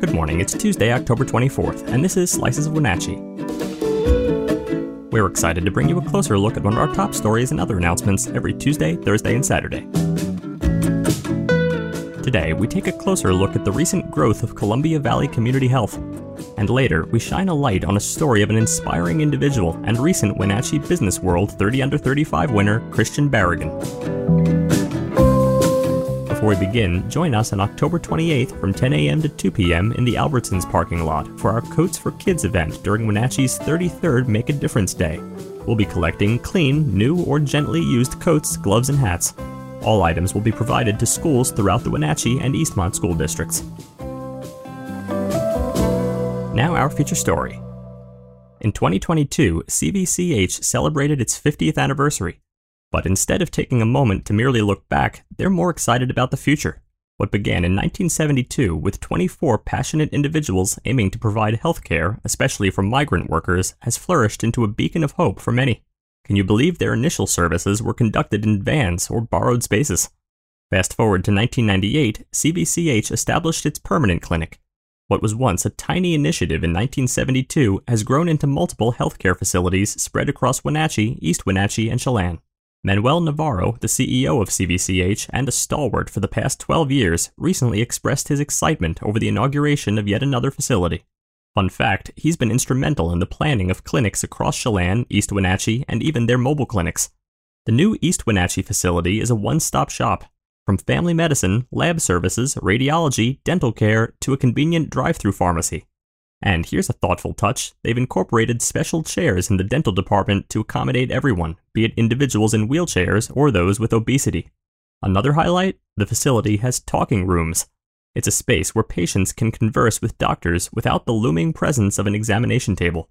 Good morning, it's Tuesday, October 24th, and this is Slices of Wenatchee. We're excited to bring you a closer look at one of our top stories and other announcements every Tuesday, Thursday, and Saturday. Today, we take a closer look at the recent growth of Columbia Valley Community Health. And later, we shine a light on a story of an inspiring individual and recent Wenatchee Business World 30 Under 35 winner, Christian Barragan. Before we begin, join us on October 28th from 10 a.m. to 2 p.m. in the Albertsons parking lot for our Coats for Kids event during Wenatchee's 33rd Make a Difference Day. We'll be collecting clean, new, or gently used coats, gloves, and hats. All items will be provided to schools throughout the Wenatchee and Eastmont school districts. Now, our feature story. In 2022, CVCH celebrated its 50th anniversary. But instead of taking a moment to merely look back, they're more excited about the future. What began in 1972 with 24 passionate individuals aiming to provide health care, especially for migrant workers, has flourished into a beacon of hope for many. Can you believe their initial services were conducted in vans or borrowed spaces? Fast forward to 1998, CVCH established its permanent clinic. What was once a tiny initiative in 1972 has grown into multiple healthcare facilities spread across Wenatchee, East Wenatchee, and Chelan. Manuel Navarro, the CEO of CVCH and a stalwart for the past 12 years, recently expressed his excitement over the inauguration of yet another facility. Fun fact, he's been instrumental in the planning of clinics across Chelan, East Wenatchee, and even their mobile clinics. The new East Wenatchee facility is a one stop shop. From family medicine, lab services, radiology, dental care, to a convenient drive through pharmacy. And here's a thoughtful touch they've incorporated special chairs in the dental department to accommodate everyone, be it individuals in wheelchairs or those with obesity. Another highlight the facility has talking rooms. It's a space where patients can converse with doctors without the looming presence of an examination table.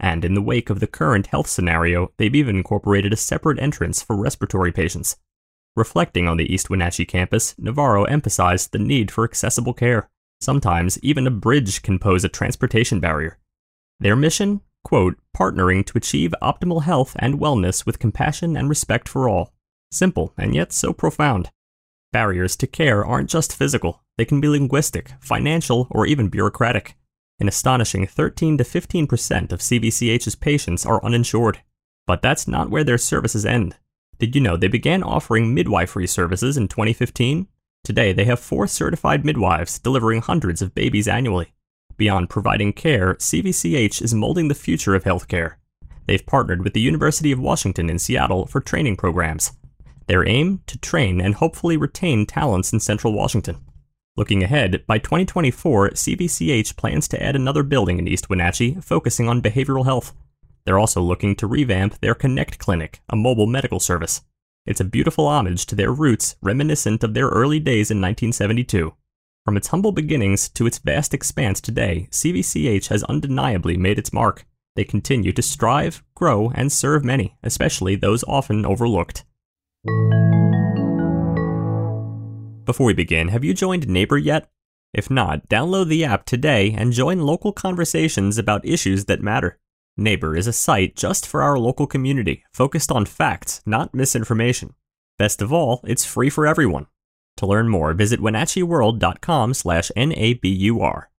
And in the wake of the current health scenario, they've even incorporated a separate entrance for respiratory patients. Reflecting on the East Wenatchee campus, Navarro emphasized the need for accessible care. Sometimes even a bridge can pose a transportation barrier. Their mission? Quote, partnering to achieve optimal health and wellness with compassion and respect for all. Simple, and yet so profound. Barriers to care aren't just physical, they can be linguistic, financial, or even bureaucratic. An astonishing 13 to 15% of CVCH's patients are uninsured. But that's not where their services end. Did you know they began offering midwifery services in 2015? Today, they have four certified midwives delivering hundreds of babies annually. Beyond providing care, CVCH is molding the future of healthcare. They've partnered with the University of Washington in Seattle for training programs. Their aim? To train and hopefully retain talents in Central Washington. Looking ahead, by 2024, CVCH plans to add another building in East Wenatchee focusing on behavioral health. They're also looking to revamp their Connect Clinic, a mobile medical service. It's a beautiful homage to their roots, reminiscent of their early days in 1972. From its humble beginnings to its vast expanse today, CVCH has undeniably made its mark. They continue to strive, grow, and serve many, especially those often overlooked. Before we begin, have you joined Nabur yet? If not, download the app today and join local conversations about issues that matter. Nabur is a site just for our local community, focused on facts, not misinformation. Best of all, it's free for everyone. To learn more, visit wenatcheeworld.com slash N-A-B-U-R.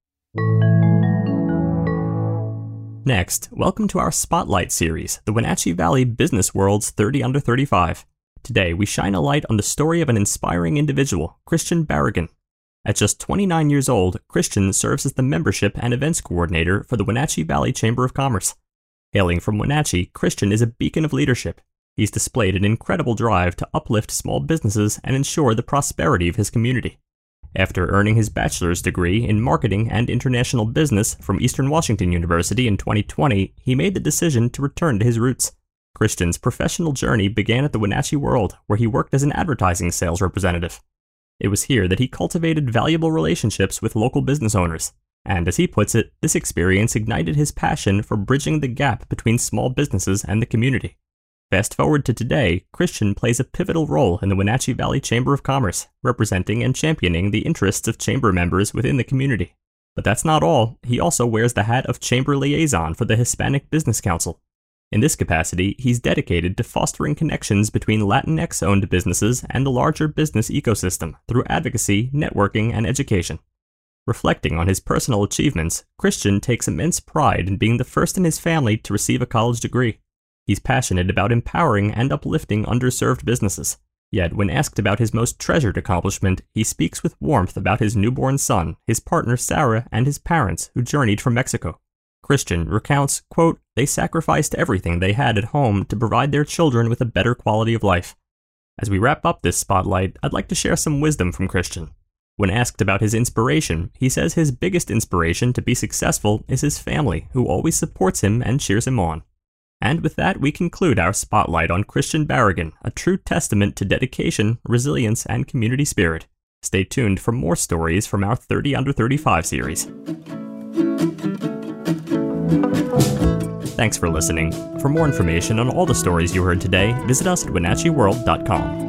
Next, welcome to our Spotlight series, the Wenatchee Valley Business World's 30 Under 35. Today, we shine a light on the story of an inspiring individual, Christian Barragan. At just 29 years old, Christian serves as the membership and events coordinator for the Wenatchee Valley Chamber of Commerce. Hailing from Wenatchee, Christian is a beacon of leadership. He's displayed an incredible drive to uplift small businesses and ensure the prosperity of his community. After earning his bachelor's degree in marketing and international business from Eastern Washington University in 2020, he made the decision to return to his roots. Christian's professional journey began at the Wenatchee World, where he worked as an advertising sales representative. It was here that he cultivated valuable relationships with local business owners, and as he puts it, this experience ignited his passion for bridging the gap between small businesses and the community. Fast forward to today, Christian plays a pivotal role in the Wenatchee Valley Chamber of Commerce, representing and championing the interests of chamber members within the community. But that's not all, he also wears the hat of chamber liaison for the Hispanic Business Council. In this capacity, he's dedicated to fostering connections between Latinx owned businesses and the larger business ecosystem through advocacy, networking, and education. Reflecting on his personal achievements, Christian takes immense pride in being the first in his family to receive a college degree. He's passionate about empowering and uplifting underserved businesses. Yet, when asked about his most treasured accomplishment, he speaks with warmth about his newborn son, his partner Sarah, and his parents who journeyed from Mexico. Christian recounts, quote, they sacrificed everything they had at home to provide their children with a better quality of life. As we wrap up this spotlight, I'd like to share some wisdom from Christian. When asked about his inspiration, he says his biggest inspiration to be successful is his family, who always supports him and cheers him on. And with that, we conclude our spotlight on Christian Barragan, a true testament to dedication, resilience, and community spirit. Stay tuned for more stories from our 30 Under 35 series. Thanks for listening. For more information on all the stories you heard today, visit us at WenatcheeWorld.com.